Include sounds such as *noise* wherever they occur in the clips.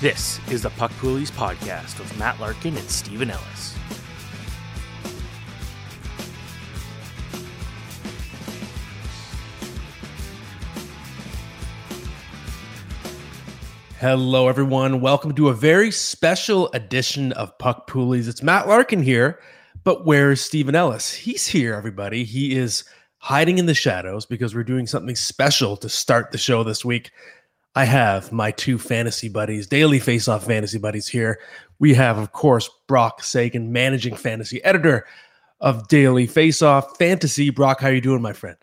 This is the Puck Poolies podcast with Matt Larkin and Steven Ellis. Hello, everyone. Welcome to a very special edition of Puck Poolies. It's Matt Larkin here, but where's Steven Ellis? He's here, everybody. He is hiding in the shadows because we're doing something special to start the show this week. I have my two fantasy buddies, daily face-off fantasy buddies here. We have, of course, Brock Seguin, managing fantasy editor of Daily Face-Off Fantasy. Brock, how are you doing, my friend?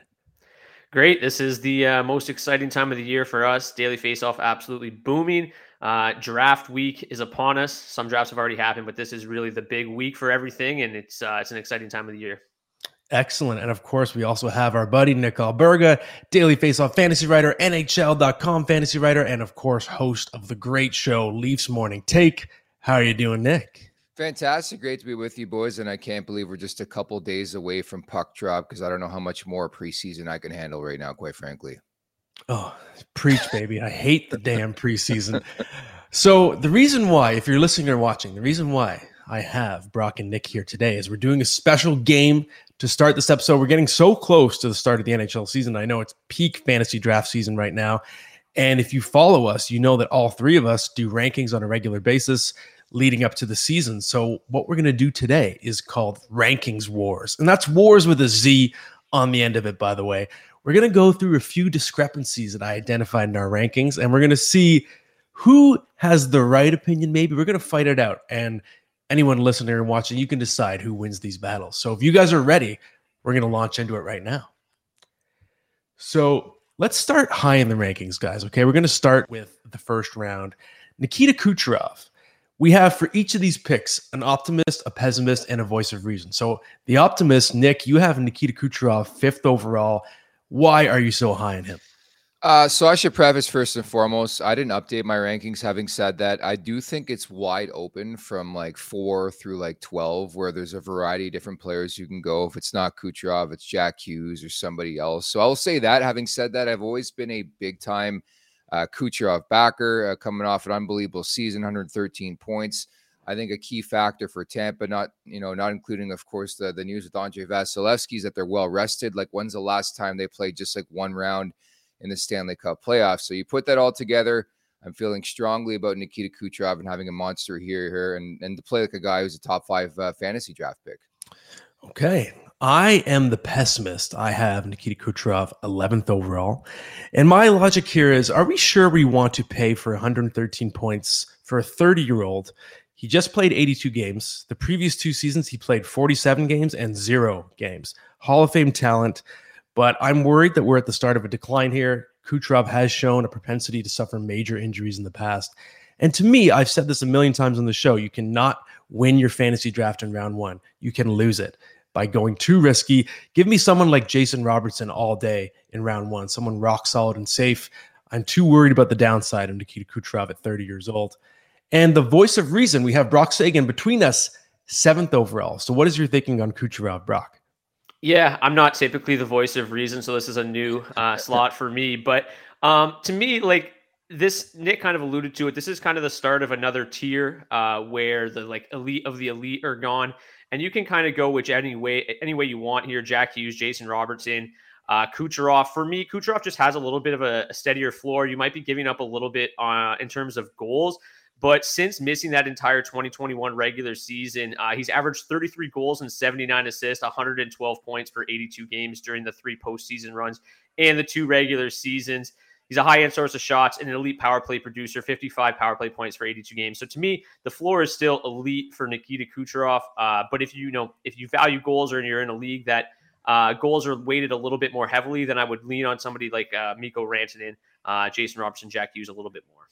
Great. This is the uh, most exciting time of the year for us. Daily Face-Off absolutely booming. Uh, draft week is upon us. Some drafts have already happened, but this is really the big week for everything, and it's uh, it's an exciting time of the year. Excellent. And of course, we also have our buddy Nick Alberga, Daily Faceoff fantasy writer, NHL.com fantasy writer, and of course, host of the great show Leafs Morning Take. How are you doing, Nick? Fantastic. Great to be with you, boys. And I can't believe we're just a couple days away from puck drop because I don't know how much more preseason I can handle right now, quite frankly. Oh, preach, baby. I hate the damn preseason. So, the reason why, if you're listening or watching, the reason why I have Brock and Nick here today is we're doing a special game to start this episode. We're getting so close to the start of the NHL season. I know it's peak fantasy draft season right now. And if you follow us, you know that all three of us do rankings on a regular basis leading up to the season. So, what we're going to do today is called Rankings Wars. And that's wars with a Z on the end of it, by the way. We're going to go through a few discrepancies that I identified in our rankings, and we're going to see who has the right opinion. Maybe we're going to fight it out. And anyone listening and watching, you can decide who wins these battles. So, if you guys are ready, we're going to launch into it right now. So, let's start high in the rankings, guys. Okay. We're going to start with the first round. Nikita Kucherov we have for each of these picks an optimist, a pessimist, and a voice of reason. So the optimist, Nick, you have Nikita Kucherov fifth overall. Why are you so high on him? Uh, so I should preface first and foremost, I didn't update my rankings. Having said that, I do think it's wide open from like four through like twelve, where there's a variety of different players you can go. If it's not Kucherov, it's Jack Hughes or somebody else. So I'll say that. Having said that, I've always been a big time uh, Kucherov backer uh, coming off an unbelievable season, 113 points. I think a key factor for Tampa, not you know, not including of course the the news with Andrei Vasilevskiy is that they're well rested. Like when's the last time they played just like one round in the Stanley Cup playoffs? So you put that all together. I'm feeling strongly about Nikita Kucherov and having a monster here, here, and and to play like a guy who's a top five uh, fantasy draft pick. Okay, I am the pessimist. I have Nikita Kucherov 11th overall. And my logic here is are we sure we want to pay for 113 points for a 30 year old? He just played 82 games. The previous two seasons, he played 47 games and zero games. Hall of Fame talent. But I'm worried that we're at the start of a decline here. Kucherov has shown a propensity to suffer major injuries in the past. And to me, I've said this a million times on the show you cannot win your fantasy draft in round one, you can lose it by going too risky. Give me someone like Jason Robertson all day in round one, someone rock solid and safe. I'm too worried about the downside of Nikita Kucherov at 30 years old. And the voice of reason, we have Brock Seguin between us, seventh overall. So, what is your thinking on Kucherov, Brock? Yeah, I'm not typically the voice of reason, so this is a new uh, *laughs* slot for me. But um, to me, like this, Nick kind of alluded to it. This is kind of the start of another tier uh, where the like elite of the elite are gone, and you can kind of go which any way any way you want here. Jack Hughes, Jason Robertson. Uh, Kucherov, for me, Kucherov just has a little bit of a, a steadier floor. You might be giving up a little bit uh, in terms of goals, but since missing that entire 2021 regular season, uh, he's averaged 33 goals and 79 assists, 112 points for 82 games during the three postseason runs and the two regular seasons. He's a high end source of shots and an elite power play producer, 55 power play points for 82 games. So to me, the floor is still elite for Nikita Kucherov. Uh, but if you know if you value goals or you're in a league that uh, goals are weighted a little bit more heavily, then I would lean on somebody like uh, Mikko Rantanen, uh, Jason Robertson, Jack Hughes a little bit more.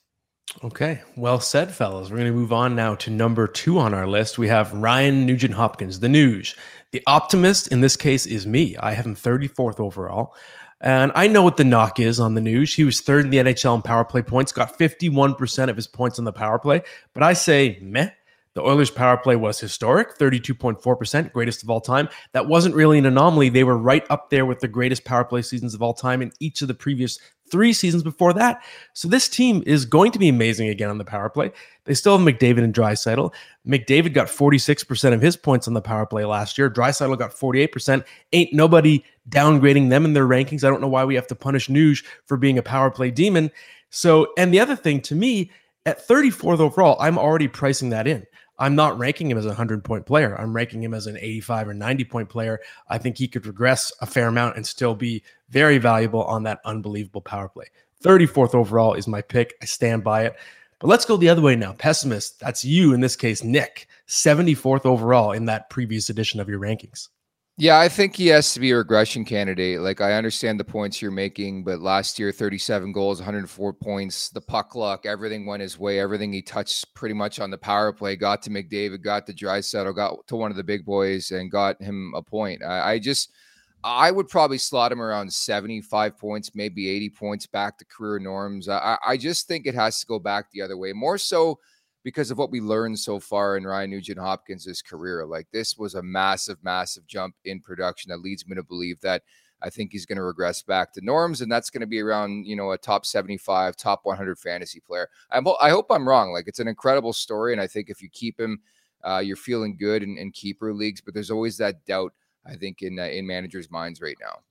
Okay, well said, fellas. We're going to move on now to number two on our list. We have Ryan Nugent Hopkins, the Nuge. The optimist in this case is me. I have him 34th overall. And I know what the knock is on the Nuge. He was third in the NHL in power play points, got 51% of his points on the power play. But I say, meh. The Oilers' power play was historic, 32.4%, greatest of all time. That wasn't really an anomaly. They were right up there with the greatest power play seasons of all time in each of the previous three seasons before that. So this team is going to be amazing again on the power play. They still have McDavid and Draisaitl. McDavid got 46% of his points on the power play last year. Draisaitl got 48%. Ain't nobody downgrading them in their rankings. I don't know why we have to punish Nuge for being a power play demon. So, and the other thing to me, at 34th overall, I'm already pricing that in. I'm not ranking him as a 100 point player. I'm ranking him as an 85 or 90 point player. I think he could regress a fair amount and still be very valuable on that unbelievable power play. 34th overall is my pick. I stand by it. But let's go the other way now. Pessimist, that's you in this case, Nick, 74th overall in that previous edition of your rankings. Yeah, I think he has to be a regression candidate. Like I understand the points you're making, but last year 37 goals, 104 points, the puck luck, everything went his way. Everything he touched pretty much on the power play got to McDavid, got to Draisaitl, got to one of the big boys and got him a point. I, I just I would probably slot him around 75 points, maybe 80 points back to career norms. I, I just think it has to go back the other way. More so because of what we learned so far in Ryan Nugent Hopkins' career. Like this was a massive, massive jump in production that leads me to believe that I think he's going to regress back to norms, and that's going to be around you know a top 75, top 100 fantasy player. I'm, I hope I'm wrong. Like it's an incredible story, and I think if you keep him, uh, you're feeling good in, in keeper leagues. But there's always that doubt. I think in uh, in managers' minds right now.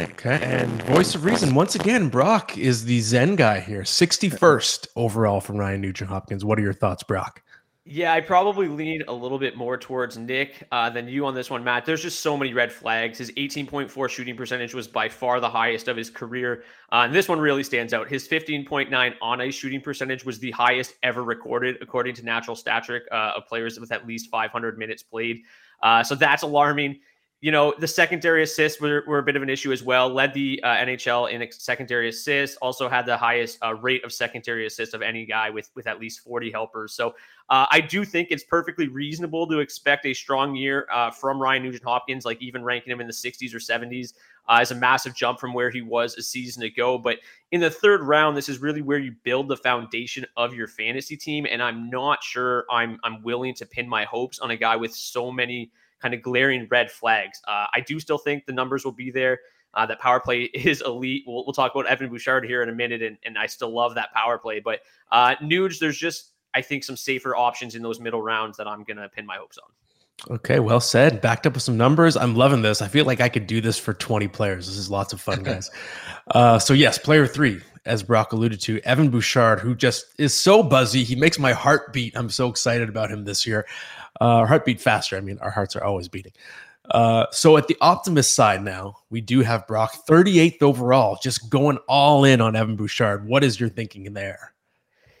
Okay. And voice of reason, once again, Brock is the Zen guy here. 61st overall from Ryan Nugent Hopkins. What are your thoughts, Brock? Yeah, I probably lean a little bit more towards Nick uh, than you on this one, Matt. There's just so many red flags. His 18.4 shooting percentage was by far the highest of his career. Uh, and this one really stands out. His 15.9 on ice shooting percentage was the highest ever recorded, according to Natural Stat Trick, uh, of players with at least 500 minutes played. Uh, so that's alarming you know, the secondary assists were, were a bit of an issue as well. Led the uh, NHL in secondary assists. Also had the highest uh, rate of secondary assists of any guy with with at least 40 helpers. So uh, I do think it's perfectly reasonable to expect a strong year uh, from Ryan Nugent Hopkins. Like even ranking him in the 60s or 70s uh, is a massive jump from where he was a season ago. But in the third round, this is really where you build the foundation of your fantasy team. And I'm not sure I'm I'm willing to pin my hopes on a guy with so many kind of glaring red flags. Uh, I do still think the numbers will be there. Uh, that power play *laughs* is elite. We'll, we'll, talk about Evan Bouchard here in a minute, and, and I still love that power play. But uh, Nuge, there's just I think some safer options in those middle rounds that I'm gonna pin my hopes on. Okay, well said. Backed up with some numbers. I'm loving this. I feel like I could do this for 20 players. This is lots of fun, *laughs* guys. uh, so yes, player three, as Brock alluded to, Evan Bouchard, who just is so buzzy. He makes my heart beat. I'm so excited about him this year. Uh, our heart beat faster. I mean, our hearts are always beating. Uh, so at the optimist side now, we do have Brock 38th overall, just going all in on Evan Bouchard. What is your thinking there?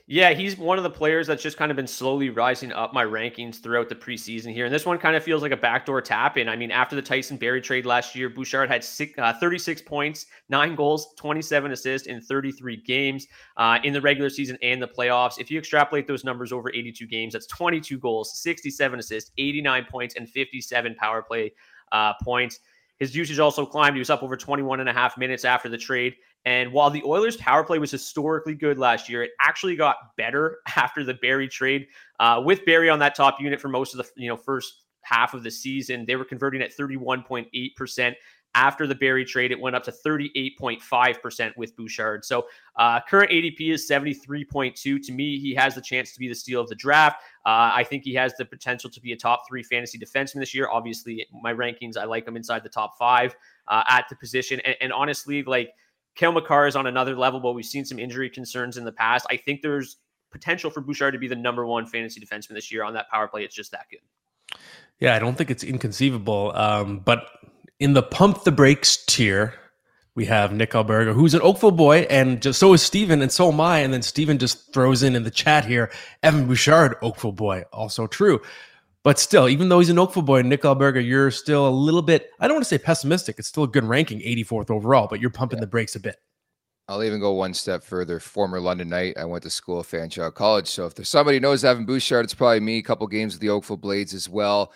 Yeah, he's one of the players that's just kind of been slowly rising up my rankings throughout the preseason here. And this one kind of feels like a backdoor tap in. I mean, after the Tyson Barrie trade last year, Bouchard had six, uh, 36 points, nine goals, 27 assists in 33 games uh, in the regular season and the playoffs. If you extrapolate those numbers over 82 games, that's 22 goals, 67 assists, 89 points, and 57 power play uh, points. His usage also climbed. He was up over 21 and a half minutes after the trade. And while the Oilers' power play was historically good last year, it actually got better *laughs* after the Barrie trade. Uh, with Barrie on that top unit for most of the you know first half of the season, they were converting at 31.8 percent. After the Barrie trade, it went up to 38.5% with Bouchard. So uh, current ADP is 73.2. To me, he has the chance to be the steal of the draft. Uh, I think he has the potential to be a top three fantasy defenseman this year. Obviously, my rankings, I like him inside the top five uh, at the position. And, and honestly, like Cale Makar is on another level, but we've seen some injury concerns in the past. I think there's potential for Bouchard to be the number one fantasy defenseman this year on that power play. It's just that good. Yeah, I don't think it's inconceivable. Um, but in the pump the brakes tier, we have Nick Alberga, who's an Oakville boy, and just so is Steven, and so am I. And then Steven just throws in in the chat here, Evan Bouchard, Oakville boy, also true. But still, even though he's an Oakville boy, Nick Alberga, you're still a little bit, I don't want to say pessimistic. It's still a good ranking, 84th overall, but you're pumping yeah. the brakes a bit. I'll even go one step further. Former London Knight. I went to school at Fanshawe College. So if there's somebody knows Evan Bouchard, it's probably me. A couple games with the Oakville Blades as well.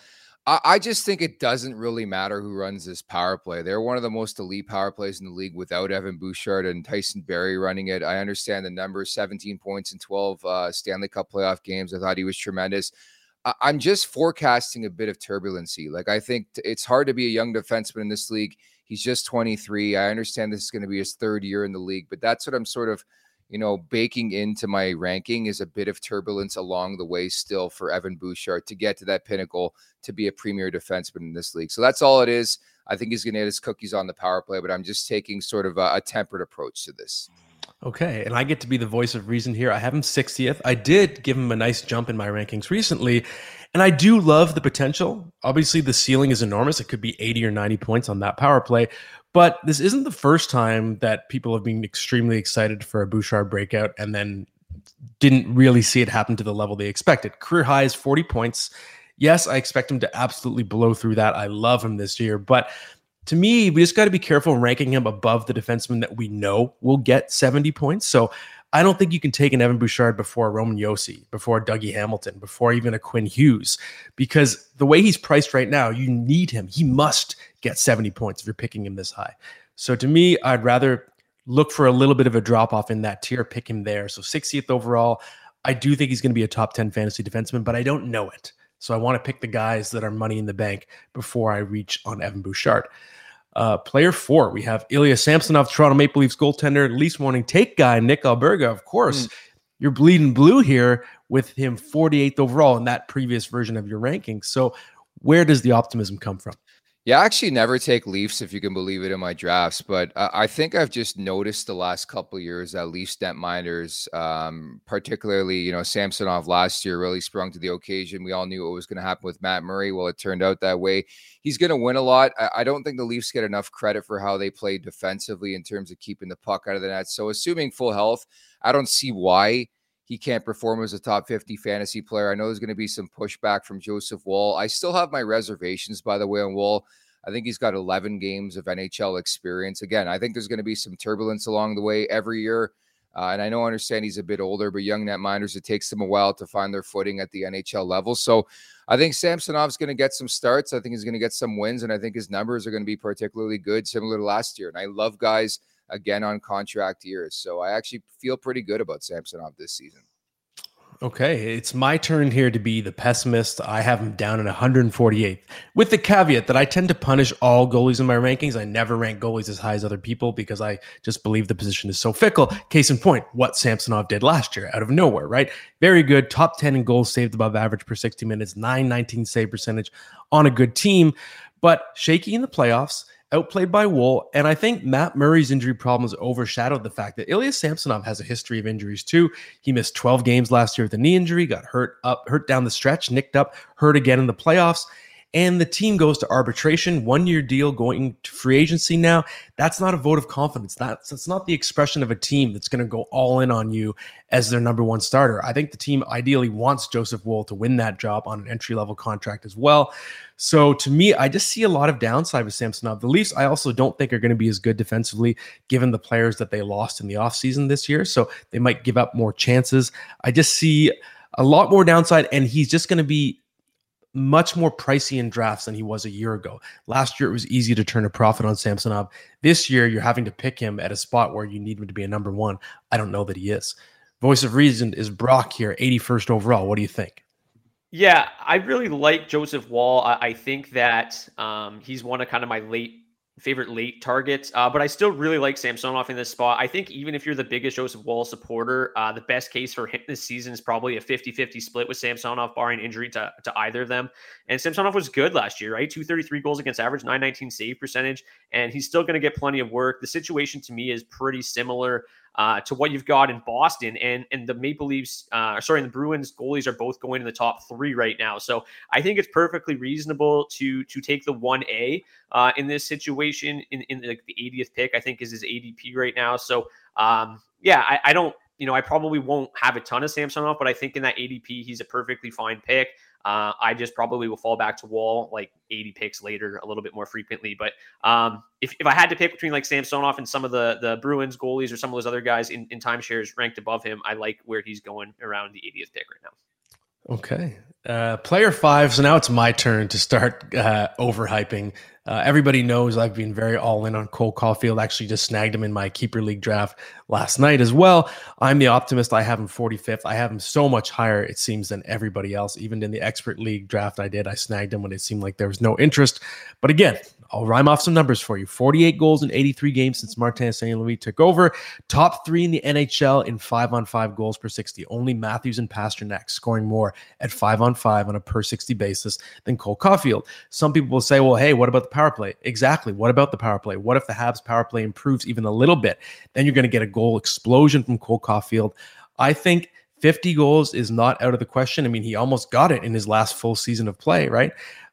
I, I just think it doesn't really matter who runs this power play. They're one of the most elite power plays in the league without Evan Bouchard and Tyson Barrie running it. I understand the numbers 17 points in 12 uh, Stanley Cup playoff games. I thought he was tremendous. I'm just forecasting a bit of turbulency. Like, I think it's hard to be a young defenseman in this league. He's just 23. I understand this is going to be his third year in the league, but that's what I'm sort of you know, baking into my ranking is a bit of turbulence along the way still for Evan Bouchard to get to that pinnacle to be a premier defenseman in this league. So that's all it is. I think he's going to get his cookies on the power play, but I'm just taking sort of a, a tempered approach to this. Okay, and I get to be the voice of reason here. I have him 60th. I did give him a nice jump in my rankings recently, and I do love the potential. Obviously, the ceiling is enormous. It could be 80 or 90 points on that power play, but this isn't the first time that people have been extremely excited for a Bouchard breakout and then didn't really see it happen to the level they expected. Career high is 40 points. Yes, I expect him to absolutely blow through that. I love him this year, but to me, we just got to be careful ranking him above the defenseman that we know will get 70 points. So I don't think you can take an Evan Bouchard before Roman Josi, before Dougie Hamilton, before even a Quinn Hughes, because the way he's priced right now, you need him. He must get 70 points if you're picking him this high. So to me, I'd rather look for a little bit of a drop off in that tier, pick him there. So 60th overall. I do think he's going to be a top 10 fantasy defenseman, but I don't know it. So I want to pick the guys that are money in the bank before I reach on Evan Bouchard. Uh, player four, we have Ilya Samsonov, Toronto Maple Leafs goaltender, Leafs morning take guy, Nick Alberga. Of course, mm. you're bleeding blue here with him 48th overall in that previous version of your rankings. So, where does the optimism come from? Yeah, I actually never take Leafs if you can believe it in my drafts, but uh, I think I've just noticed the last couple years that Leafs netminders, um, particularly you know Samsonov last year, really sprung to the occasion. We all knew what was going to happen with Matt Murray. Well, it turned out that way. He's going to win a lot. I, I don't think the Leafs get enough credit for how they play defensively in terms of keeping the puck out of the net. So, assuming full health, I don't see why he can't perform as a top 50 fantasy player. I know there's going to be some pushback from Joseph Woll. I still have my reservations, by the way, on Woll. I think he's got 11 games of NHL experience. Again, I think there's going to be some turbulence along the way every year. Uh, and I know, I understand he's a bit older, but young net minders, it takes them a while to find their footing at the NHL level. So I think Samsonov's going to get some starts. I think he's going to get some wins, and I think his numbers are going to be particularly good, similar to last year. And I love guys again on contract years. So I actually feel pretty good about Samsonov this season. Okay, it's my turn here to be the pessimist. I have him down in 148th, with the caveat that I tend to punish all goalies in my rankings. I never rank goalies as high as other people because I just believe the position is so fickle. Case in point, what Samsonov did last year out of nowhere, right? Very good, top 10 in goals saved above average per 60 minutes, 919 save percentage on a good team, but shaky in the playoffs outplayed by Woll. And I think Matt Murray's injury problems overshadowed the fact that Ilya Samsonov has a history of injuries too. He missed 12 games last year with a knee injury, got hurt up, hurt down the stretch, nicked up, hurt again in the playoffs. And the team goes to arbitration, one year deal going to free agency now, that's not a vote of confidence. That's, that's not the expression of a team that's going to go all in on you as their number one starter. I think the team ideally wants Joseph Woll to win that job on an entry level contract as well. So to me, I just see a lot of downside with Samsonov. The Leafs, I also don't think are going to be as good defensively given the players that they lost in the offseason this year. So they might give up more chances. I just see a lot more downside, and he's just going to be much more pricey in drafts than he was a year ago. Last year, it was easy to turn a profit on Samsonov. This year, you're having to pick him at a spot where you need him to be a number one. I don't know that he is. Voice of reason is Brock here, 81st overall. What do you think? Yeah, I really like Joseph Woll. I, I think that um, he's one of kind of my late favorite late targets. Uh, but I still really like Samsonov in this spot. I think even if you're the biggest Joseph Woll supporter, uh, the best case for him this season is probably a 50 50 split with Samsonov, barring injury to, to either of them. And Samsonov was good last year, right? 233 goals against average, 919 save percentage, and he's still going to get plenty of work. The situation to me is pretty similar uh, to what you've got in Boston. And and the Maple Leafs, uh, sorry, the Bruins goalies are both going in the top three right now. So I think it's perfectly reasonable to to take the one A uh, in this situation. In in like the 80th pick, I think is his ADP right now. So um, yeah, I, I don't. You know, I probably won't have a ton of Samsonov, but I think in that ADP, he's a perfectly fine pick. Uh, I just probably will fall back to Woll like 80 picks later a little bit more frequently. But um, if, if I had to pick between like Samsonov and some of the the Bruins goalies or some of those other guys in, in timeshares ranked above him, I like where he's going around the 80th pick right now. Okay. Uh, player five. So now it's my turn to start uh, overhyping uh, everybody knows I've been very all in on Cole Caufield. Actually, just snagged him in my keeper league draft last night as well. I'm the optimist. I have him 45th. I have him so much higher, it seems, than everybody else. Even in the expert league draft I did, I snagged him when it seemed like there was no interest. But again, I'll rhyme off some numbers for you 48 goals in 83 games since Martin St. Louis took over. Top three in the NHL in five on five goals per 60. Only Matthews and Pastrnak scoring more at five on five on a per 60 basis than Cole Caufield. Some people will say, well, hey, what about the power play? Exactly. What about the power play? What if the Habs power play improves even a little bit? Then you're going to get a goal explosion from Cole Caufield. I think 50 goals is not out of the question. I mean, he almost got it in his last full season of play, right?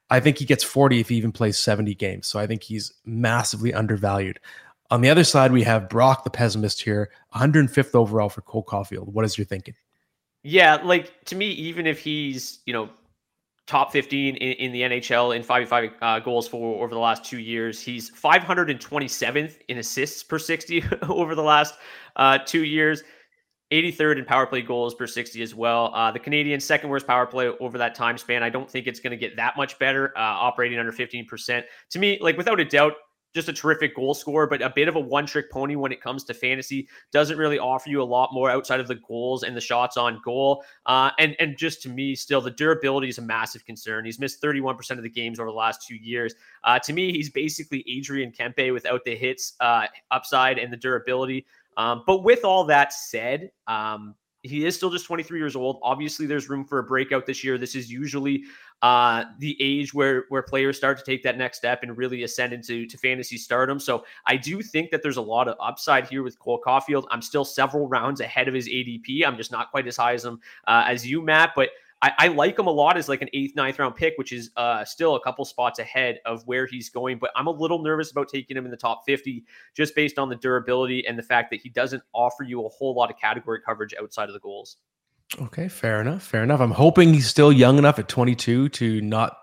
I think he gets 40 if he even plays 70 games. So I think he's massively undervalued. On the other side, we have Brock, the pessimist here, 105th overall for Cole Caufield. What is your thinking? Yeah, like to me, even if he's, you know, top 15 in, in the NHL in 55 uh, goals for over the last two years, he's 527th in assists per 60 *laughs* over the last uh, two years. 83rd in power play goals per 60 as well. Uh, the Canadian second worst power play over that time span. I don't think it's going to get that much better, uh, operating under 15%. To me, like without a doubt, just a terrific goal scorer, but a bit of a one trick pony when it comes to fantasy. Doesn't really offer you a lot more outside of the goals and the shots on goal. Uh, and and just to me, still the durability is a massive concern. He's missed 31% of the games over the last two years. Uh, to me, he's basically Adrian Kempe without the hits uh, upside and the durability. Um, but with all that said, um, he is still just 23 years old. Obviously, there's room for a breakout this year. This is usually uh, the age where where players start to take that next step and really ascend into to fantasy stardom. So I do think that there's a lot of upside here with Cole Caufield. I'm still several rounds ahead of his ADP. I'm just not quite as high as him uh, as you, Matt. But I, I, like him a lot as like an eighth, ninth round pick, which is uh, still a couple spots ahead of where he's going. But I'm a little nervous about taking him in the top 50 just based on the durability and the fact that he doesn't offer you a whole lot of category coverage outside of the goals. Okay, fair enough. Fair enough. I'm hoping he's still young enough at 22 to not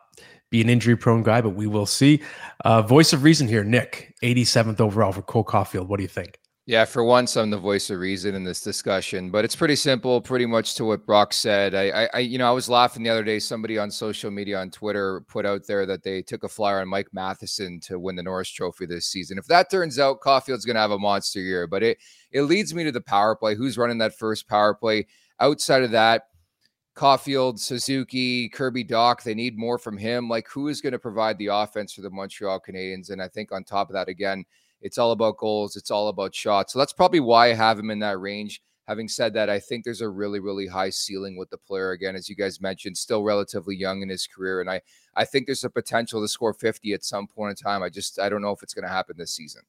be an injury prone guy, but we will see. Uh, voice of reason here, Nick, 87th overall for Cole Caufield. What do you think? Yeah, for once, I'm the voice of reason in this discussion, but it's pretty simple, pretty much to what Brock said. I, I, you know, I was laughing the other day. Somebody on social media on Twitter put out there that they took a flyer on Mike Matheson to win the Norris Trophy this season. If that turns out, Caufield's going to have a monster year. But it it leads me to the power play. Who's running that first power play? Outside of that, Caufield, Suzuki, Kirby Dach, they need more from him. Like, who is going to provide the offense for the Montreal Canadiens? And I think on top of that, again it's all about goals. It's all about shots. So that's probably why I have him in that range. Having said that, I think there's a really, really high ceiling with the player. Again, as you guys mentioned, still relatively young in his career, and I, I think there's a potential to score 50 at some point in time. I just, I don't know if it's going to happen this season.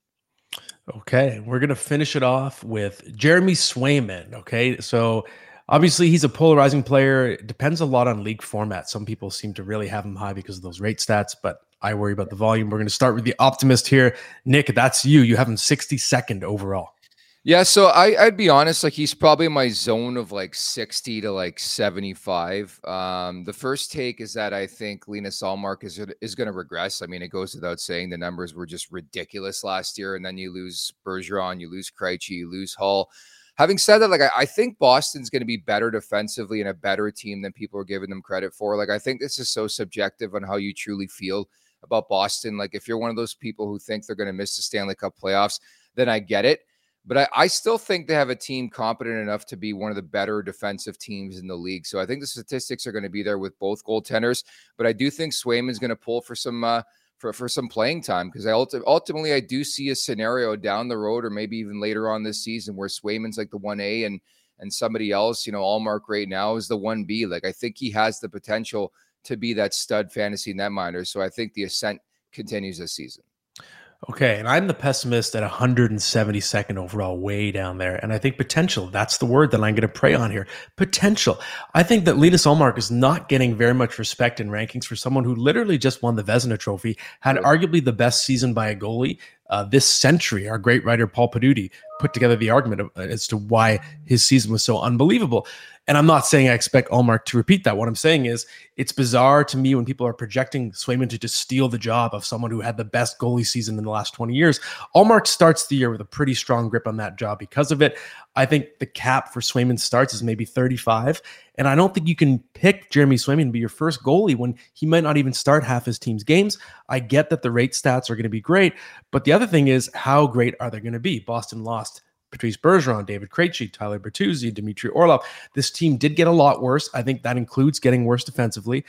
Okay, we're gonna finish it off with Jeremy Swayman. Okay, so Obviously, he's a polarizing player. It depends a lot on league format. Some people seem to really have him high because of those rate stats, but I worry about the volume. We're going to start with the optimist here. Nick, that's you. You have him 62nd overall. Yeah, so I, I'd be honest, like he's probably in my zone of like 60 to like 75. Um, the first take is that I think Linus Ullmark is is going to regress. I mean, it goes without saying the numbers were just ridiculous last year, and then you lose Bergeron, you lose Krejci, you lose Hall. Having said that, like I, I think Boston's going to be better defensively and a better team than people are giving them credit for. Like I think this is so subjective on how you truly feel about Boston. Like if you're one of those people who think they're going to miss the Stanley Cup playoffs, then I get it. But I, I, still think they have a team competent enough to be one of the better defensive teams in the league. So I think the statistics are going to be there with both goaltenders. But I do think Swayman's going to pull for some uh, for for some playing time because I ulti- ultimately I do see a scenario down the road or maybe even later on this season where Swayman's like the one A and and somebody else, you know, Ullmark right now is the one B. Like I think he has the potential to be that stud fantasy netminder. So I think the ascent continues this season. Okay, and I'm the pessimist at 172nd overall, way down there. And I think potential, that's the word that I'm going to pray on here. Potential. I think that Linus Ullmark is not getting very much respect in rankings for someone who literally just won the Vezina Trophy, had arguably the best season by a goalie uh, this century. Our great writer, Paul Paduti, put together the argument of, as to why his season was so unbelievable. And I'm not saying I expect Ullmark to repeat that. What I'm saying is it's bizarre to me when people are projecting Swayman to just steal the job of someone who had the best goalie season in the last 20 years. Ullmark starts the year with a pretty strong grip on that job because of it. I think the cap for Swayman starts is maybe 35. And I don't think you can pick Jeremy Swayman to be your first goalie when he might not even start half his team's games. I get that the rate stats are going to be great, but the other thing is how great are they going to be? Boston lost Patrice Bergeron, David Krejci, Tyler Bertuzzi, Dmitry Orlov. This team did get a lot worse. I think that includes getting worse defensively.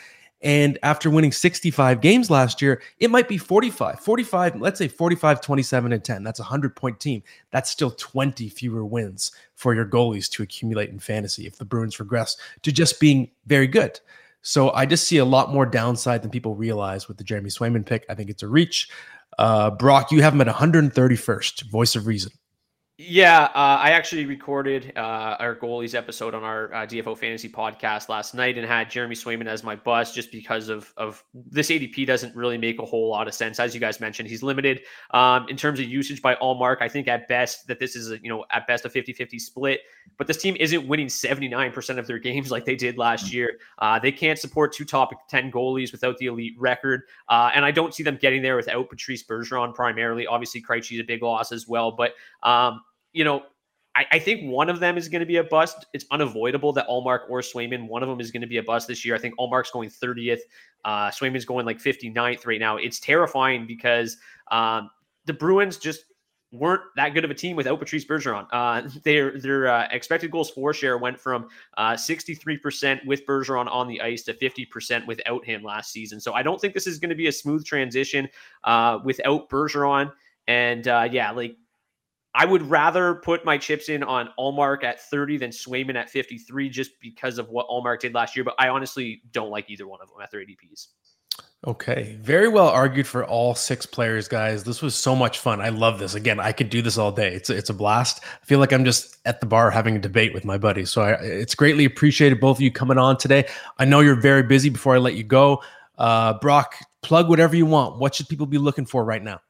And after winning 65 games last year, it might be 45, 45, let's say 45, 27, and 10. That's a 100 point team. That's still 20 fewer wins for your goalies to accumulate in fantasy if the Bruins regress to just being very good. So I just see a lot more downside than people realize with the Jeremy Swayman pick. I think it's a reach. Uh, Brock, you have him at 131st, voice of reason. Yeah, uh, I actually recorded uh, our goalies episode on our uh, DFO fantasy podcast last night and had Jeremy Swayman as my bus just because of of this ADP doesn't really make a whole lot of sense. As you guys mentioned, he's limited um, in terms of usage by Ullmark. I think at best that this is a, you know at best a 50-50 split, but this team isn't winning 79% of their games *laughs* like they did last year. Uh, they can't support two top 10 goalies without the elite record, uh, and I don't see them getting there without Patrice Bergeron primarily. Obviously, Krejci is a big loss as well, but um, you know, I, I, think one of them is going to be a bust. It's unavoidable that Ullmark or Swayman, one of them is going to be a bust this year. I think Ullmark's going 30th. Uh, Swayman's going like 59th right now. It's terrifying because um, the Bruins just weren't that good of a team without Patrice Bergeron. Uh, *laughs* their their uh, expected goals for share went from uh, 63% with Bergeron on the ice to 50% without him last season. So I don't think this is going to be a smooth transition uh, without Bergeron. And uh, yeah, like I would rather put my chips in on Ullmark at 30 than Swayman at 53 just because of what Ullmark did last year. But I honestly don't like either one of them at their ADPs. Okay. Very well argued for all six players, guys. This was so much fun. I love this. Again, I could do this all day. It's, it's a blast. I feel like I'm just at the bar having a debate with my buddies. So I, it's greatly appreciated both of you coming on today. I know you're very busy before I let you go. Uh, Brock, plug whatever you want. What should people be looking for right now?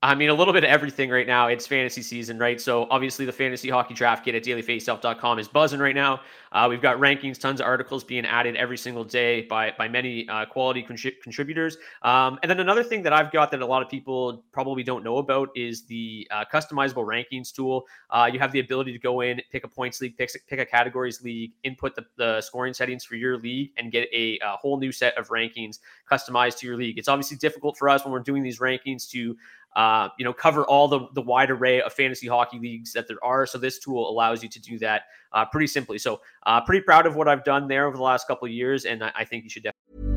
I mean, a little bit of everything right now. It's fantasy season, right? So obviously, the fantasy hockey draft kit at dailyfaceoff.com is buzzing right now. Uh, we've got rankings, tons of articles being added every single day by by many uh, quality contrib- contributors. Um, and then another thing that I've got that a lot of people probably don't know about is the uh, customizable rankings tool. Uh, you have the ability to go in, pick a points league, pick, pick a categories league, input the, the scoring settings for your league, and get a, a whole new set of rankings customized to your league. It's obviously difficult for us when we're doing these rankings to uh, you know, cover all the, the wide array of fantasy hockey leagues that there are. So this tool allows you to do that uh, pretty simply. So uh, pretty proud of what I've done there over the last couple of years, and I, I think you should definitely.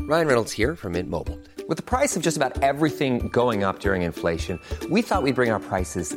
Ryan Reynolds here from Mint Mobile. With the price of just about everything going up during inflation, we thought we'd bring our prices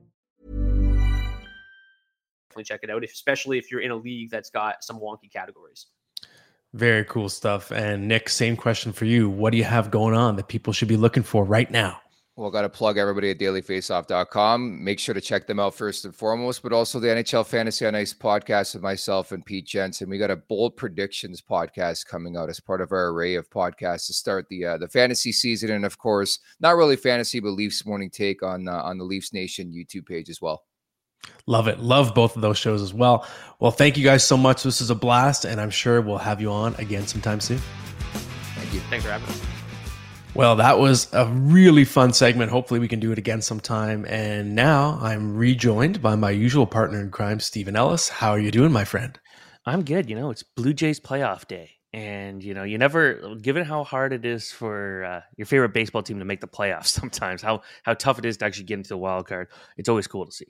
Definitely check it out, especially if you're in a league that's got some wonky categories. Very cool stuff. And Nick, same question for you. What do you have going on that people should be looking for right now? Well, got to plug everybody at dailyfaceoff.com. Make sure to check them out first and foremost, but also the NHL Fantasy on Ice podcast with myself and Pete Jensen. We got a bold predictions podcast coming out as part of our array of podcasts to start the uh, the fantasy season, and of course, not really fantasy, but Leafs morning take on uh, on the Leafs Nation YouTube page as well. Love it. Love both of those shows as well. Well, thank you guys so much. This is a blast, and I'm sure we'll have you on again sometime soon. Thank you. Thanks for having us. Well, that was a really fun segment. Hopefully, we can do it again sometime. And now I'm rejoined by my usual partner in crime, Steven Ellis. How are you doing, my friend? I'm good. You know, it's Blue Jays playoff day. And, you know, you never, given how hard it is for uh, your favorite baseball team to make the playoffs *laughs* sometimes, how, how tough it is to actually get into the wild card, it's always cool to see.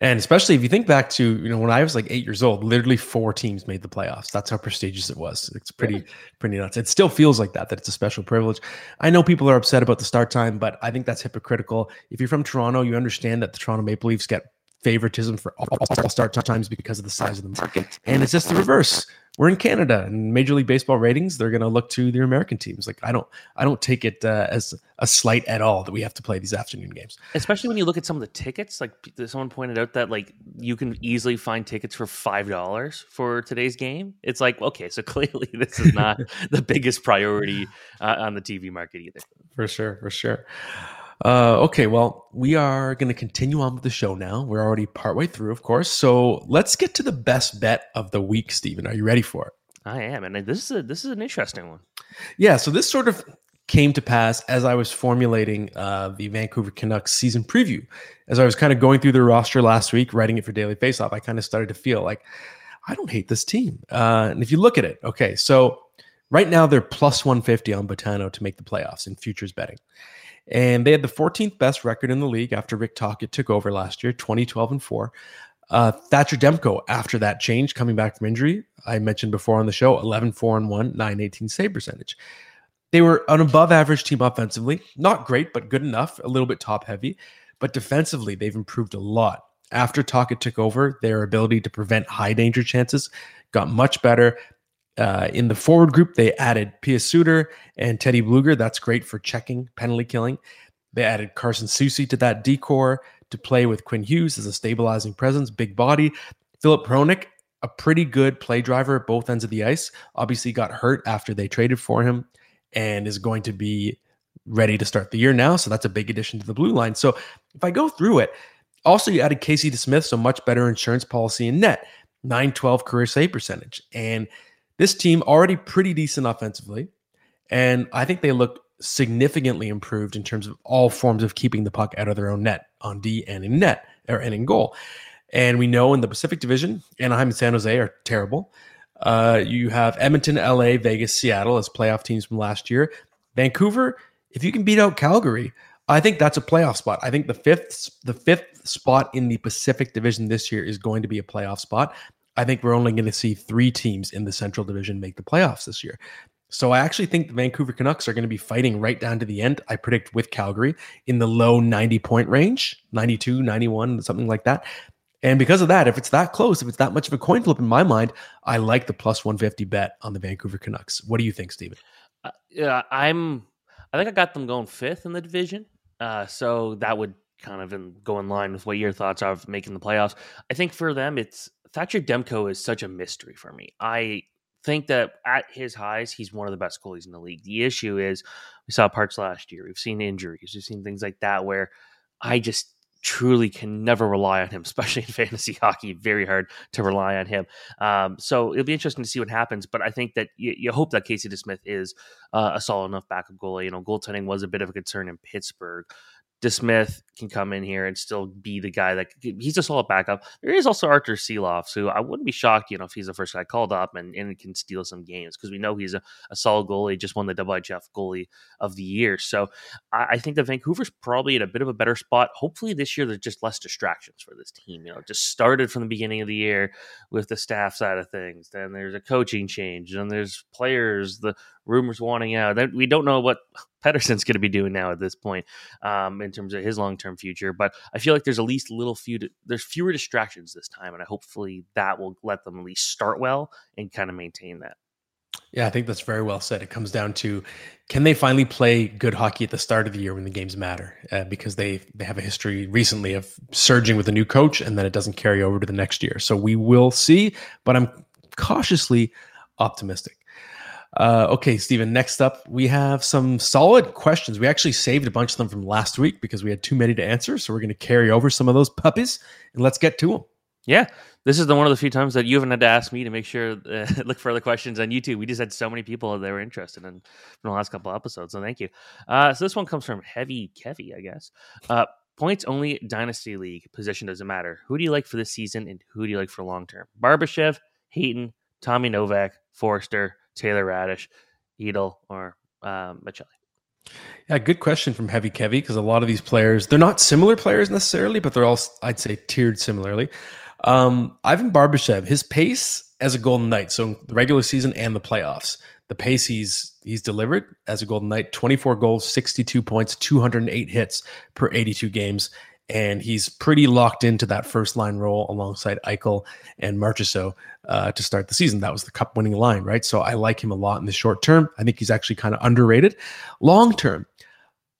And especially if you think back to, you know, when I was like eight years old, literally four teams made the playoffs. That's how prestigious it was. It's pretty, yeah. pretty nuts. It still feels like that, that it's a special privilege. I know people are upset about the start time, but I think that's hypocritical. If you're from Toronto, you understand that the Toronto Maple Leafs get favoritism for all, all start times because of the size of the market. And it's just the reverse we're in Canada and Major League Baseball ratings, they're going to look to their American teams. Like I don't, I don't take it uh, as a slight at all that we have to play these afternoon games. Especially when you look at some of the tickets. Like someone pointed out that like you can easily find tickets for five dollars for today's game. It's like okay, so *laughs* clearly this is not *laughs* the biggest priority uh, on the TV market either. For sure, for sure. Uh, okay, well, we are going to continue on with the show now. We're already partway through, of course. So let's get to the best bet of the week, Steven. Are you ready for it? I am, and this is a, this is an interesting one. Yeah, so this sort of came to pass as I was formulating uh, the Vancouver Canucks season preview. As I was kind of going through the roster last week, writing it for Daily Faceoff, I kind of started to feel like I don't hate this team. Uh, and if you look at it, okay, so right now they're plus 150 on Betano to make the playoffs in futures betting. And they had the 14th best record in the league after Rick Tocchet took over last year, 2012 and 4. Uh, Thatcher Demko, after that change, coming back from injury, I mentioned before on the show, 11 4 and 1, 918 save percentage. They were an above average team offensively, not great, but good enough, a little bit top heavy. But defensively, they've improved a lot. After Tocchet took over, their ability to prevent high danger chances got much better. Uh, in the forward group, they added Pius Suter and Teddy Blueger. That's great for checking, penalty killing. They added Carson Soucy to that decor to play with Quinn Hughes as a stabilizing presence, big body. Filip Hronek, a pretty good play driver at both ends of the ice. Obviously, got hurt after they traded for him and is going to be ready to start the year now. So that's a big addition to the blue line. So if I go through it, also you added Casey DeSmith, so much better insurance policy in net, 912 career save percentage. And this team already pretty decent offensively, and I think they look significantly improved in terms of all forms of keeping the puck out of their own net on D and in net or and in goal. And we know in the Pacific Division, Anaheim and San Jose are terrible. Uh, you have Edmonton, LA, Vegas, Seattle as playoff teams from last year. Vancouver, if you can beat out Calgary, I think that's a playoff spot. I think the fifth the fifth spot in the Pacific Division this year is going to be a playoff spot. I think we're only going to see three teams in the Central Division make the playoffs this year. So I actually think the Vancouver Canucks are going to be fighting right down to the end. I predict with Calgary in the low 90 point range, 92, 91, something like that. And because of that, if it's that close, if it's that much of a coin flip in my mind, I like the plus 150 bet on the Vancouver Canucks. What do you think, Steven? Uh, yeah, I'm. I think I got them going fifth in the division. Uh, so that would kind of in, go in line with what your thoughts are of making the playoffs. I think for them, it's Thatcher Demko is such a mystery for me. I think that at his highs, he's one of the best goalies in the league. The issue is we saw parts last year. We've seen injuries. We've seen things like that where I just truly can never rely on him, *laughs* especially in fantasy hockey. Very hard to rely on him. Um, so it'll be interesting to see what happens. But I think that you, you hope that Casey DeSmith is uh, a solid enough backup goalie. You know, goaltending was a bit of a concern in Pittsburgh. DeSmith can come in here and still be the guy that he's a solid backup. There is also Arthur Silovs, who I wouldn't be shocked, you know, if he's the first guy called up and, and can steal some games because we know he's a, a, solid goalie, just won the WHF goalie of the year. So I, I, think that Vancouver's probably in a bit of a better spot. Hopefully this year there's just less distractions for this team. You know, just started from the beginning of the year with the staff side of things. Then there's a coaching change, and there's players, the rumors wanting out. That we don't know what *laughs* Pettersson's going to be doing now at this point um, in terms of his long term future. But I feel like there's at least a little few, there's fewer distractions this time, and I hopefully that will let them at least start well and kind of maintain that. Yeah, I think that's very well said. It comes down to can they finally play good hockey at the start of the year when the games matter? Uh, because they they have a history recently of surging with a new coach, and then it doesn't carry over to the next year. So we will see, but I'm cautiously optimistic. Uh, okay, Steven, next up, we have some solid questions. We actually saved a bunch of them from last week because we had too many to answer. So we're going to carry over some of those puppies and let's get to them. Yeah, this is the one of the few times that you haven't had to ask me to make sure *laughs* uh, look for other questions on YouTube. We just had so many people that were interested in, in the last couple episodes. So thank you. Uh, so this one comes from Heavy Kevy, I guess. Uh, points only dynasty league position doesn't matter. Who do you like for this season and who do you like for long term? Barbashev, Hayton, Tommy Novak, Foerster, Taylor Raddysh, Edel, or um, Maccelli? Yeah, good question from Heavy Kevy because a lot of these players, they're not similar players necessarily, but they're all, I'd say, tiered similarly. Um, Ivan Barbashev, his pace as a Golden Knight, so the regular season and the playoffs, the pace he's he's delivered as a Golden Knight, 24 goals, 62 points, 208 hits per 82 games and he's pretty locked into that first line role alongside Eichel and Marchessault uh, to start the season. That was the cup winning line, right? So I like him a lot in the short term. I think he's actually kind of underrated. Long term,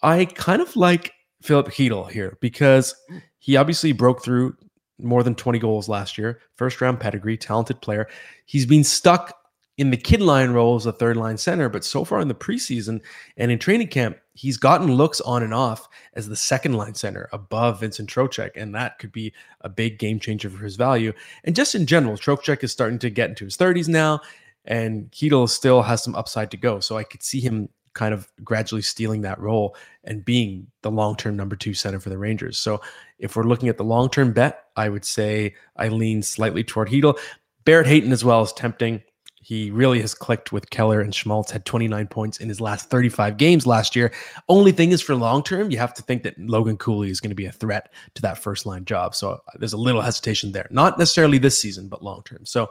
I kind of like Filip Chytil here because he obviously broke through more than 20 goals last year, first round pedigree, talented player. He's been stuck in the kid line role as a third line center, but so far in the preseason and in training camp, he's gotten looks on and off as the second line center above Vincent Trocheck, and that could be a big game changer for his value. And just in general, Trocheck is starting to get into his 30s now, and Chytil still has some upside to go. So I could see him kind of gradually stealing that role and being the long-term number two center for the Rangers. So if we're looking at the long-term bet, I would say I lean slightly toward Chytil. Barrett Hayton as well is tempting. He really has clicked with Keller and Schmaltz, had 29 points in his last 35 games last year. Only thing is for long term, you have to think that Logan Cooley is going to be a threat to that first line job. So uh, there's a little hesitation there. Not necessarily this season, but long term. So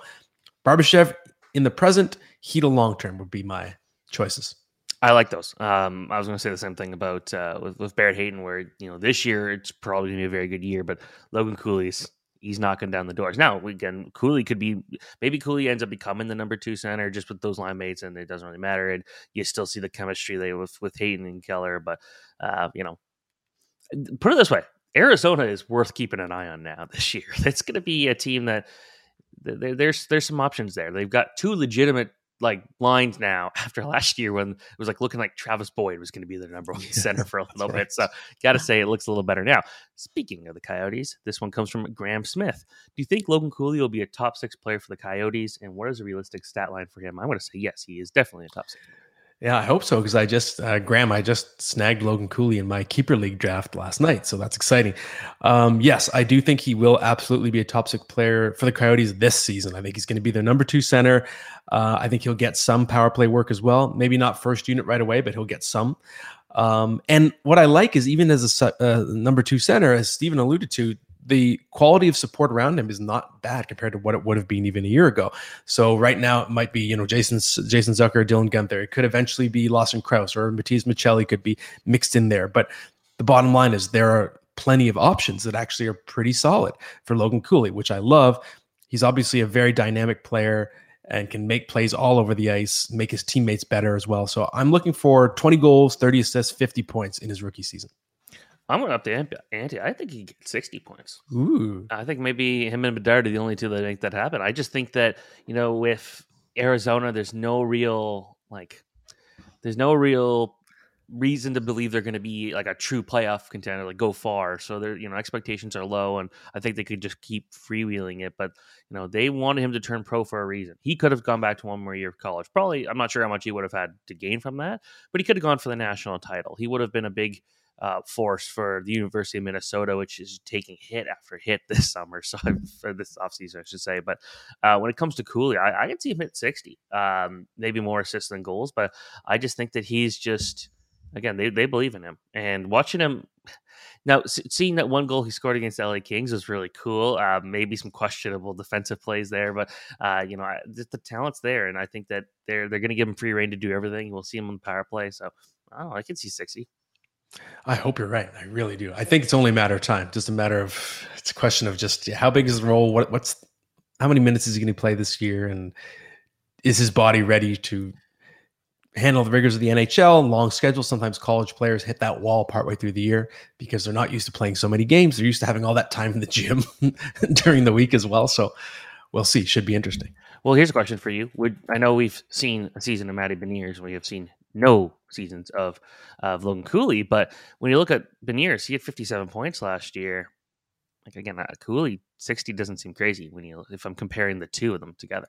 Barbashev in the present, Chytil long term would be my choices. I like those. Um, I was going to say the same thing about uh, with, with Barrett Hayton, where you know this year it's probably going to be a very good year, but Logan Cooley's he's knocking down the doors. Now, again, Cooley could be maybe Cooley ends up becoming the number two center just with those line mates, and it doesn't really matter. And you still see the chemistry there with with Hayton and Keller, but uh, you know, put it this way: Arizona is worth keeping an eye on now *laughs* this year. It's going to be a team that there's there's some options there. They've got two legitimate like lines now *laughs* after last year when it was like looking like Travis Boyd was going to be the number one center for a little right. bit. So got to say it looks a little better now. Speaking of the Coyotes, this one comes from Graham Smith. Do you think Logan Cooley will be a top six player for the Coyotes? And what is a realistic stat line for him? I'm going to say yes, he is definitely a top six. Yeah, I hope so because I just uh, Graham, I just snagged Logan Cooley in my keeper league draft last night, so that's exciting. Um, yes, I do think he will absolutely be a top six player for the Coyotes this season. I think he's going to be their number two center. Uh, I think he'll get some power play work as well. Maybe not first unit right away, but he'll get some. Um, and what I like is even as a uh, number two center, as Steven alluded to, the quality of support around him is not bad compared to what it would have been even a year ago. So right now it might be you know Jason Jason Zucker, Dylan Guenther. It could eventually be Lawson Crouse or Matias Maccelli could be mixed in there. But the bottom line is there are plenty of options that actually are pretty solid for Logan Cooley, which I love. He's obviously a very dynamic player. and can make plays all over the ice, make his teammates better as well. So I'm looking for 20 goals, 30 assists, 50 points in his rookie season. I'm going up to Ante. I think he gets 60 points. Ooh. I think maybe him and Bedard are the only two that make that happen. I just think that, you know, with Arizona, there's no real, like, there's no real reason to believe they're going to be like a true playoff contender, like go far. So their you know expectations are low, and I think they could just keep freewheeling it. But you know they wanted him to turn pro for a reason. He could have gone back to one more year of college. Probably, I'm not sure how much he would have had to gain from that, but he could have gone for the national title. He would have been a big. Uh, force for the University of Minnesota, which is taking hit after hit *laughs* this summer, so for this offseason, I should say. But uh, when it comes to Cooley, I, I can see him hit 60, um, maybe more assists than goals. But I just think that he's just again, they, they believe in him. And watching him now, seeing that one goal he scored against LA Kings was really cool. Uh, maybe some questionable defensive plays there, but uh, you know, I, the talent's there, and I think that they're they're going to give him free reign to do everything. We'll see him on the power play, so I don't know. I can see sixty. I hope you're right. I really do. I think it's only a matter of time. Just a matter of it's a question of just how big is the role? What what's how many minutes is he going to play this year, and is his body ready to handle the rigors of the NHL and long schedule. Sometimes college players hit that wall partway through the year because they're not used to playing so many games. They're used to having all that time in the gym *laughs* during the week as well. So we'll see. Should be interesting. Well, here's a question for you. Would I know we've seen a season of Matty Beniers, we have seen no seasons of of Logan Cooley, but when you look at Beniers, he had 57 points last year. Like again, uh, Cooley 60 doesn't seem crazy when you if I'm comparing the two of them together.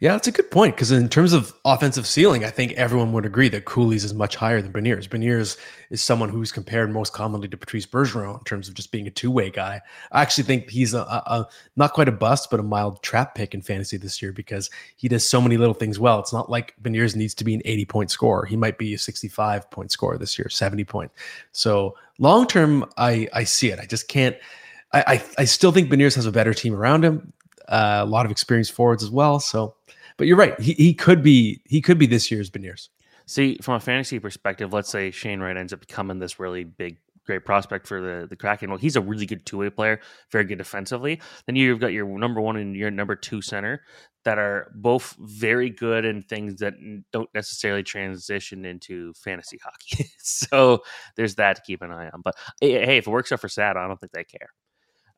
Yeah, that's a good point because in terms of offensive ceiling, I think everyone would agree that Cooley's is much higher than Beniers. Beniers is someone who's compared most commonly to Patrice Bergeron in terms of just being a two-way guy. I actually think he's a, a, a, not quite a bust, but a mild trap pick in fantasy this year because he does so many little things well. It's not like Beniers needs to be an 80-point scorer. He might be a 65-point scorer this year, 70 point. So long term, I I see it. I just can't – I, I, I still think Beniers has a better team around him, uh, a lot of experienced forwards as well. So, but you're right. He, he could be he could be this year's Beniers. See, from a fantasy perspective, let's say Shane Wright ends up becoming this really big, great prospect for the the Kraken. Well, he's a really good two way player, very good defensively. Then you've got your number one and your number two center that are both very good in things that don't necessarily transition into fantasy hockey. *laughs* so there's that to keep an eye on. But hey, if it works out for Sad, I don't think they care.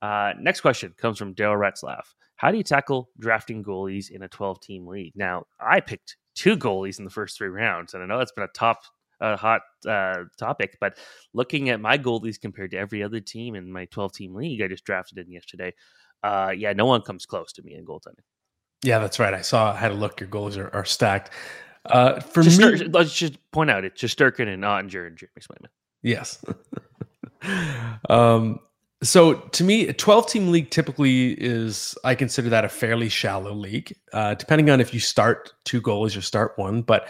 Uh, next question comes from Daryl Retzlaff. How do you tackle drafting goalies in a 12 team league? Now, I picked two goalies in the first three rounds, and I know that's been a top, uh, hot uh, topic, but looking at my goalies compared to every other team in my 12 team league I just drafted in yesterday, uh, yeah, no one comes close to me in goaltending. Yeah, that's right. I saw, I had a look. Your goalies are, are stacked. Uh, for just me, start, let's just point out it's just Shesterkin and Oettinger and Jeremy Swayman. Yes. *laughs* um, so to me, a 12 team league typically is, I consider that a fairly shallow league, uh, depending on if you start two goalies or start one. But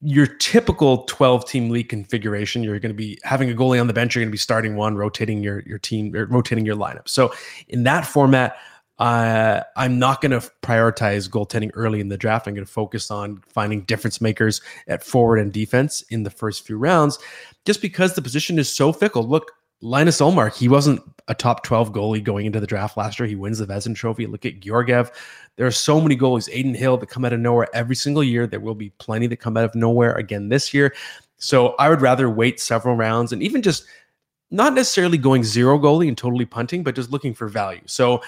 your typical 12 team league configuration, you're going to be having a goalie on the bench, you're going to be starting one, rotating your, your team, or rotating your lineup. So in that format, uh, I'm not going to prioritize goaltending early in the draft. I'm going to focus on finding difference makers at forward and defense in the first few rounds, just because the position is so fickle. Look, Linus Ullmark, he wasn't a top 12 goalie going into the draft last year. He wins the Vezina Trophy. Look at Georgiev. There are so many goalies. Adin Hill that come out of nowhere every single year. There will be plenty that come out of nowhere again this year. So I would rather wait several rounds and even just not necessarily going zero goalie and totally punting, but just looking for value. So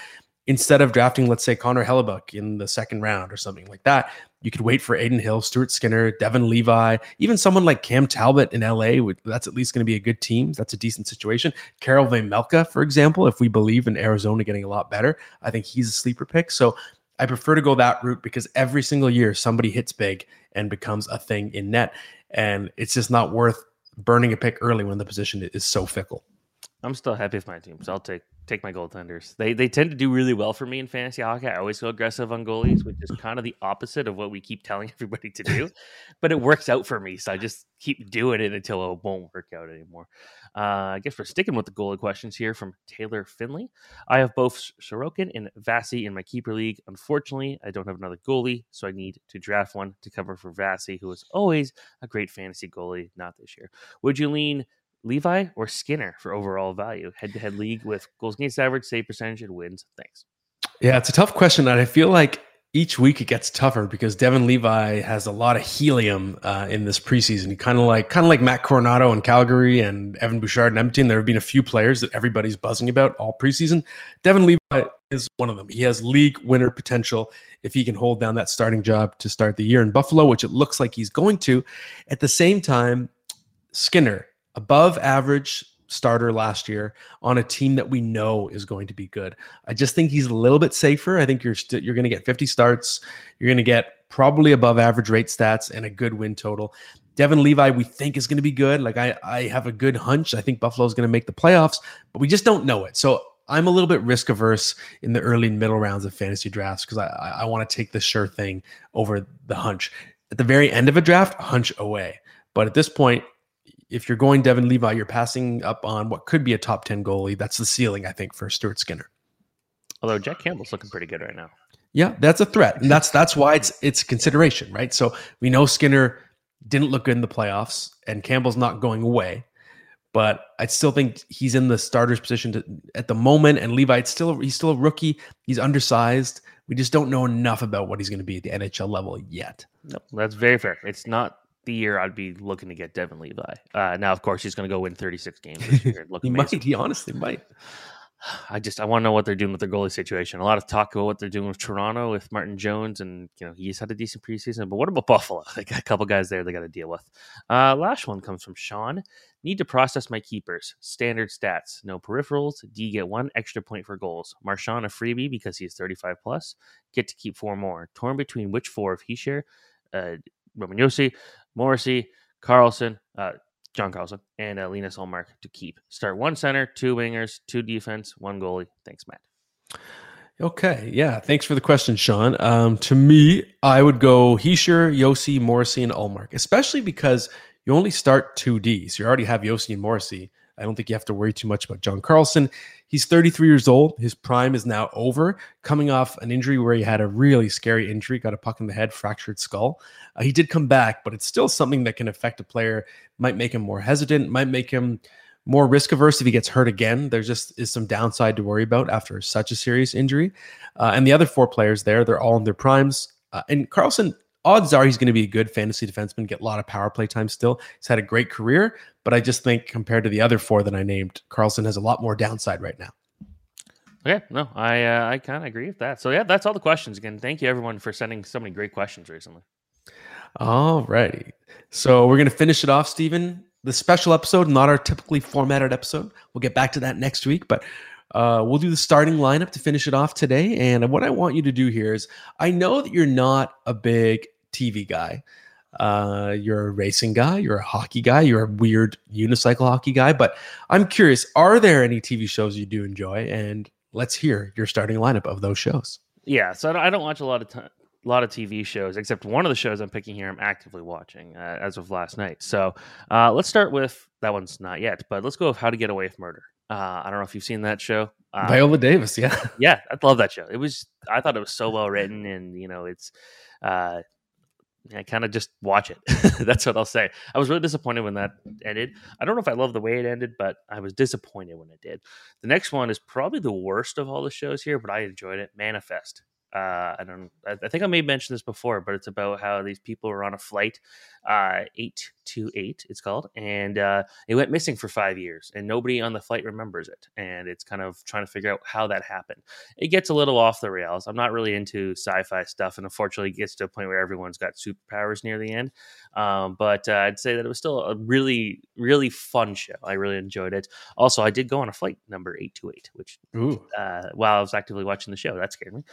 instead of drafting, let's say Connor Hellebuyck in the second round or something like that, you could wait for Adin Hill, Stuart Skinner, Devon Levi, even someone like Cam Talbot in LA. That's at least going to be a good team. That's a decent situation. Karel Vejmelka, for example, if we believe in Arizona getting a lot better, I think he's a sleeper pick. So I prefer to go that route because every single year somebody hits big and becomes a thing in net. And it's just not worth burning a pick early when the position is so fickle. I'm still happy with my team, so I'll take take my goaltenders. They they tend to do really well for me in fantasy hockey. I always go aggressive on goalies, which is kind of the opposite of what we keep telling *laughs* everybody to do. but it works out for me, so I just keep doing it until it won't work out anymore. Uh, I guess we're sticking with the goalie questions here from Taylor Finley. I have both Sorokin and Vasi in my keeper league. Unfortunately, I don't have another goalie, so I need to draft one to cover for Vasi, who is always a great fantasy goalie. Not this year. Would you lean Levi or Skinner for overall value? Head to head league with *sighs* goals against average, save percentage, and wins. Thanks. Yeah, it's a tough question. And I feel like each week it gets tougher because Devon Levi has a lot of helium uh, in this preseason. He kind of like kind of like Matt Coronato in Calgary and Evan Bouchard in Edmonton. There have been a few players that everybody's buzzing about all preseason. Devon Levi is one of them. He has league winner potential if he can hold down that starting job to start the year in Buffalo, which it looks like he's going to. At the same time, Skinner above average starter last year on a team that we know is going to be good. I just think he's a little bit safer. I think you're you st- you're going to get 50 starts. You're going to get probably above average rate stats and a good win total. Devon Levi, we think is going to be good. Like I, I have a good hunch. I think Buffalo is going to make the playoffs, but we just don't know it. So I'm a little bit risk averse in the early and middle rounds of fantasy drafts because I, I want to take the sure thing over the hunch. At the very end of a draft, hunch away. But at this point, if you're going Devon Levi, you're passing up on what could be a top 10 goalie. That's the ceiling, I think, for Stuart Skinner. Although Jack Campbell's looking pretty good right now. Yeah, that's a threat. And that's that's why it's it's consideration, right? So we know Skinner didn't look good in the playoffs and Campbell's not going away. But I still think he's in the starter's position to, at the moment. And Levi, it's still he's still a rookie. He's undersized. We just don't know enough about what he's going to be at the NHL level yet. No, that's very fair. It's not the year I'd be looking to get Devon Levi. Uh, now, of course, he's going to go win 36 games this year. Look *laughs* he amazing. might. He honestly might. *sighs* I just I want to know what they're doing with their goalie situation. A lot of talk about what they're doing with Toronto with Martin Jones, and you know he's had a decent preseason. But what about Buffalo? *laughs* They got a couple guys there they got to deal with. Uh, last one comes from Sean. Need to process my keepers. Standard stats. No peripherals. D get one extra point for goals. Marchand a freebie because he's 35 plus. Get to keep four more. Torn between which four of Hischier, uh, Roman Josi, Morrissey, Carlson, uh, John Carlson, and uh, Linus Ullmark to keep. Start one center, two wingers, two defense, one goalie. Thanks, Matt. Okay, yeah. Thanks for the question, Sean. Um, to me, I would go Hischier, Josi, Morrissey, and Ullmark, especially because you only start two Ds. You already have Josi and Morrissey. I don't think you have to worry too much about John Carlson. He's 33 years old. His prime is now over, coming off an injury where he had a really scary injury, got a puck in the head, fractured skull. Uh, he did come back, but it's still something that can affect a player, might make him more hesitant, might make him more risk averse if he gets hurt again. There just is some downside to worry about after such a serious injury. Uh, and the other four players there, they're all in their primes. Uh, and Carlson, odds are he's going to be a good fantasy defenseman, get a lot of power play time still. He's had a great career, but I just think compared to the other four that I named, Carlson has a lot more downside right now. Okay, no, I uh, I kind of agree with that. So yeah, that's all the questions. Again, thank you everyone for sending so many great questions recently. All righty. So we're going to finish it off, Steven. The special episode, not our typically formatted episode. We'll get back to that next week, but uh, we'll do the starting lineup to finish it off today. And what I want you to do here is I know that you're not a big TV guy. Uh, you're a racing guy, you're a hockey guy, you're a weird unicycle hockey guy. But I'm curious, are there any TV shows you do enjoy? And let's hear your starting lineup of those shows. Yeah, so I don't, watch a lot of time a lot of TV shows, except one of the shows I'm picking here, I'm actively watching uh, as of last night. So uh, let's start with that one's not yet, but let's go with How to Get Away with Murder. Uh, I don't know if you've seen that show. Uh, Viola Davis, yeah, *laughs* yeah, I love that show. It was, I thought it was so well written, and you know, it's, uh, I kind of just watch it. *laughs* That's what I'll say. I was really disappointed when that ended. I don't know if I love the way it ended, but I was disappointed when it did. The next one is probably the worst of all the shows here, but I enjoyed it. Manifest uh, I don't. I think I may have mentioned this before, but it's about how these people were on a flight, uh, eight it's called, and uh, it went missing for five years, and nobody on the flight remembers it, and it's kind of trying to figure out how that happened. It gets a little off the rails. I'm not really into sci-fi stuff, and unfortunately, it gets to a point where everyone's got superpowers near the end. Um, but uh, I'd say that it was still a really, really fun show. I really enjoyed it. Also, I did go on a flight number eight two eight, which uh, while I was actively watching the show, that scared me.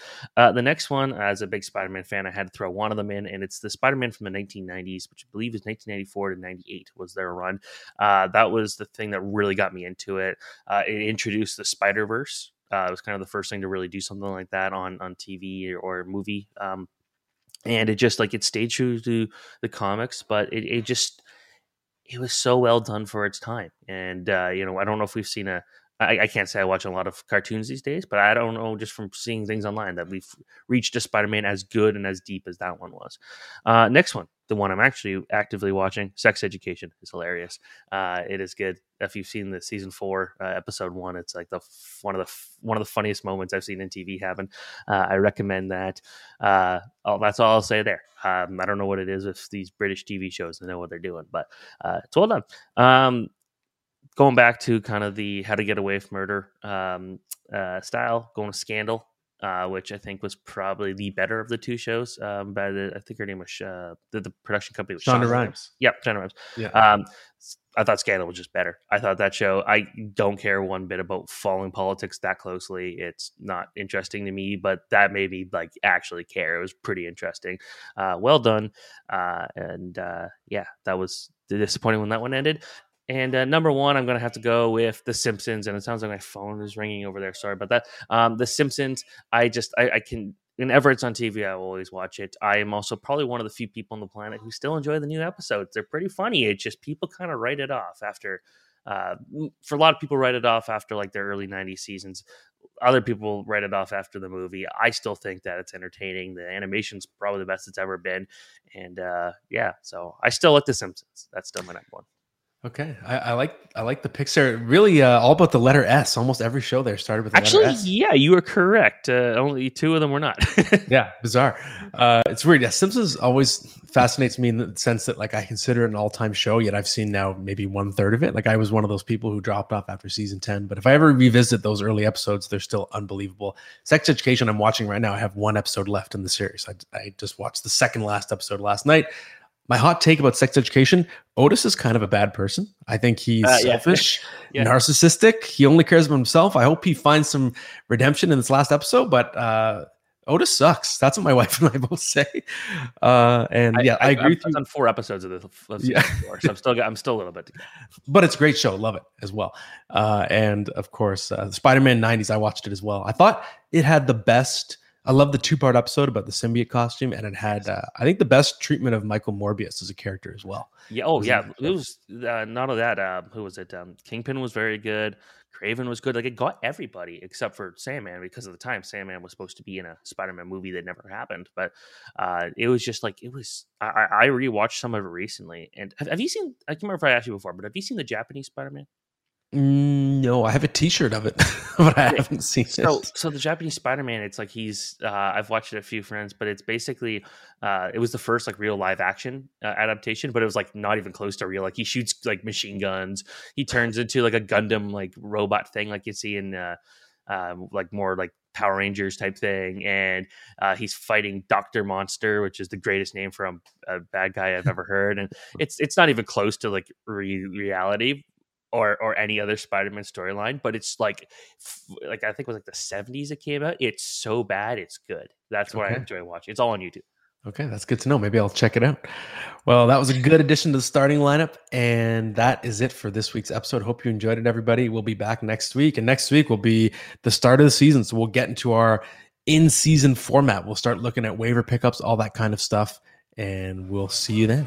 Uh, the next one, as a big Spider-Man fan, I had to throw one of them in, and it's the Spider-Man from the 1990s, which I believe is 1994 to 98 was their run. Uh, that was the thing that really got me into it. Uh, it introduced the Spider Verse. Uh, it was kind of the first thing to really do something like that on on TV or, or movie. Um, and it just like it stayed true to the comics, but it, it just it was so well done for its time. And uh, you know, I don't know if we've seen a I, I, can't say I watch a lot of cartoons these days, but I don't know just from seeing things online that we've reached a Spider-Man as good and as deep as that one was. Uh, next one, the one I'm actually actively watching, Sex Education, is hilarious. Uh, it is good. If you've seen the season four uh, episode one, it's like the one of the one of the funniest moments I've seen in TV happen. Uh, I recommend that. Oh, that's all I'll say there. Um, I don't know what it is with these British TV shows. I know what they're doing, but uh, it's well done. Um, going back to kind of the How to Get Away with Murder um, uh, style, going to Scandal uh, which I think was probably the better of the two shows. Um, by the, I think her name was uh, the, the production company was Shonda Shonda Rhimes. Yep, Shonda Rhimes. Yeah. Um, I thought Scandal was just better. I thought that show. I don't care one bit about following politics that closely. It's not interesting to me, but that made me like actually care. It was pretty interesting. Uh, well done. Uh, and uh, yeah, that was disappointing when that one ended. And uh, number one, I'm going to have to go with The Simpsons. And it sounds like my phone is ringing over there. Sorry about that. Um, the Simpsons, I just, I, I can, whenever it's on TV, I will always watch it. I am also probably one of the few people on the planet who still enjoy the new episodes. They're pretty funny. It's just people kind of write it off after, uh, for a lot of people, write it off after like their early 90s seasons. Other people write it off after the movie. I still think that it's entertaining. The animation's probably the best it's ever been. And uh, yeah, so I still like The Simpsons. That's still my number one. Okay, I, I, like I like the Pixar. Really, uh, all about the letter S. Almost every show there started with the actually. letter S. Yeah, you are correct. Uh, only two of them were not. *laughs* yeah, bizarre. Uh, it's weird. Yeah, Simpsons always fascinates me in the sense that like I consider it an all time show. Yet I've seen now maybe one third of it. Like I was one of those people who dropped off after season ten. But if I ever revisit those early episodes, they're still unbelievable. Sex Education, I'm watching right now. I have one episode left in the series. I, I just watched the second last episode last night my hot take about sex education Otis is kind of a bad person. I think he's uh, yeah. *laughs* selfish, yeah. narcissistic. He only cares about himself. I hope he finds some redemption in this last episode, but uh, Otis sucks. That's what my *laughs* wife and I both say. Uh, and yeah, I, I, I agree. I've done four episodes of this, yeah. Before, so I'm still I'm still a little bit. *laughs* But it's a great show. Love it as well. Uh, and of course, uh, Spider-Man '90s. I watched it as well. I thought it had the best I love the two part episode about the symbiote costume, and it had uh, I think the best treatment of Michael Morbius as a character as well. Yeah. Oh, yeah. It was uh, not of that. Uh, who was it? Um, Kingpin was very good. Kraven was good. Like it got everybody except for Sandman because of the time Sandman was supposed to be in a Spider-Man movie that never happened. But uh, it was just like it was. I, I rewatched some of it recently, and have, have you seen? I can't remember if I asked you before, but have you seen the Japanese Spider-Man? Mm, no, I have a T-shirt of it, *laughs* but I haven't seen so, it. So the Japanese Spider-Man, it's like he's. Uh, I've watched it a few friends, but it's basically. Uh, it was the first like real live action uh, adaptation, but it was like not even close to real. Like he shoots like machine guns. He *laughs* turns into like a Gundam like robot thing, like you see in uh, um, like more like Power Rangers type thing, and uh, he's fighting Doctor Monster, which is the greatest name for a, a bad guy I've ever heard, and *laughs* it's it's not even close to like re- reality or or any other Spider-Man storyline, but it's like like I think it was like the 70s it came out. It's so bad, it's good. That's what okay. I enjoy watching. It's all on YouTube. Okay, that's good to know. Maybe I'll check it out. Well, that was a good addition to the starting lineup. And that is it for this week's episode. Hope you enjoyed it, everybody. We'll be back next week. And next week will be the start of the season. So we'll get into our in season format. We'll start looking at waiver pickups, all that kind of stuff. And we'll see you then.